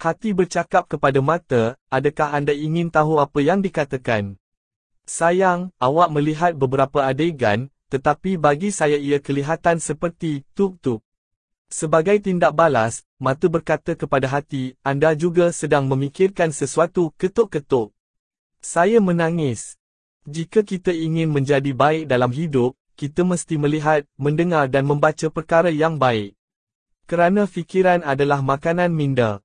Hati bercakap kepada mata, adakah anda ingin tahu apa yang dikatakan? Sayang, awak melihat beberapa adegan, tetapi bagi saya ia kelihatan seperti tuk-tuk. Sebagai tindak balas, mata berkata kepada hati, anda juga sedang memikirkan sesuatu ketuk-ketuk. Saya menangis. Jika kita ingin menjadi baik dalam hidup, kita mesti melihat, mendengar dan membaca perkara yang baik. Kerana fikiran adalah makanan minda.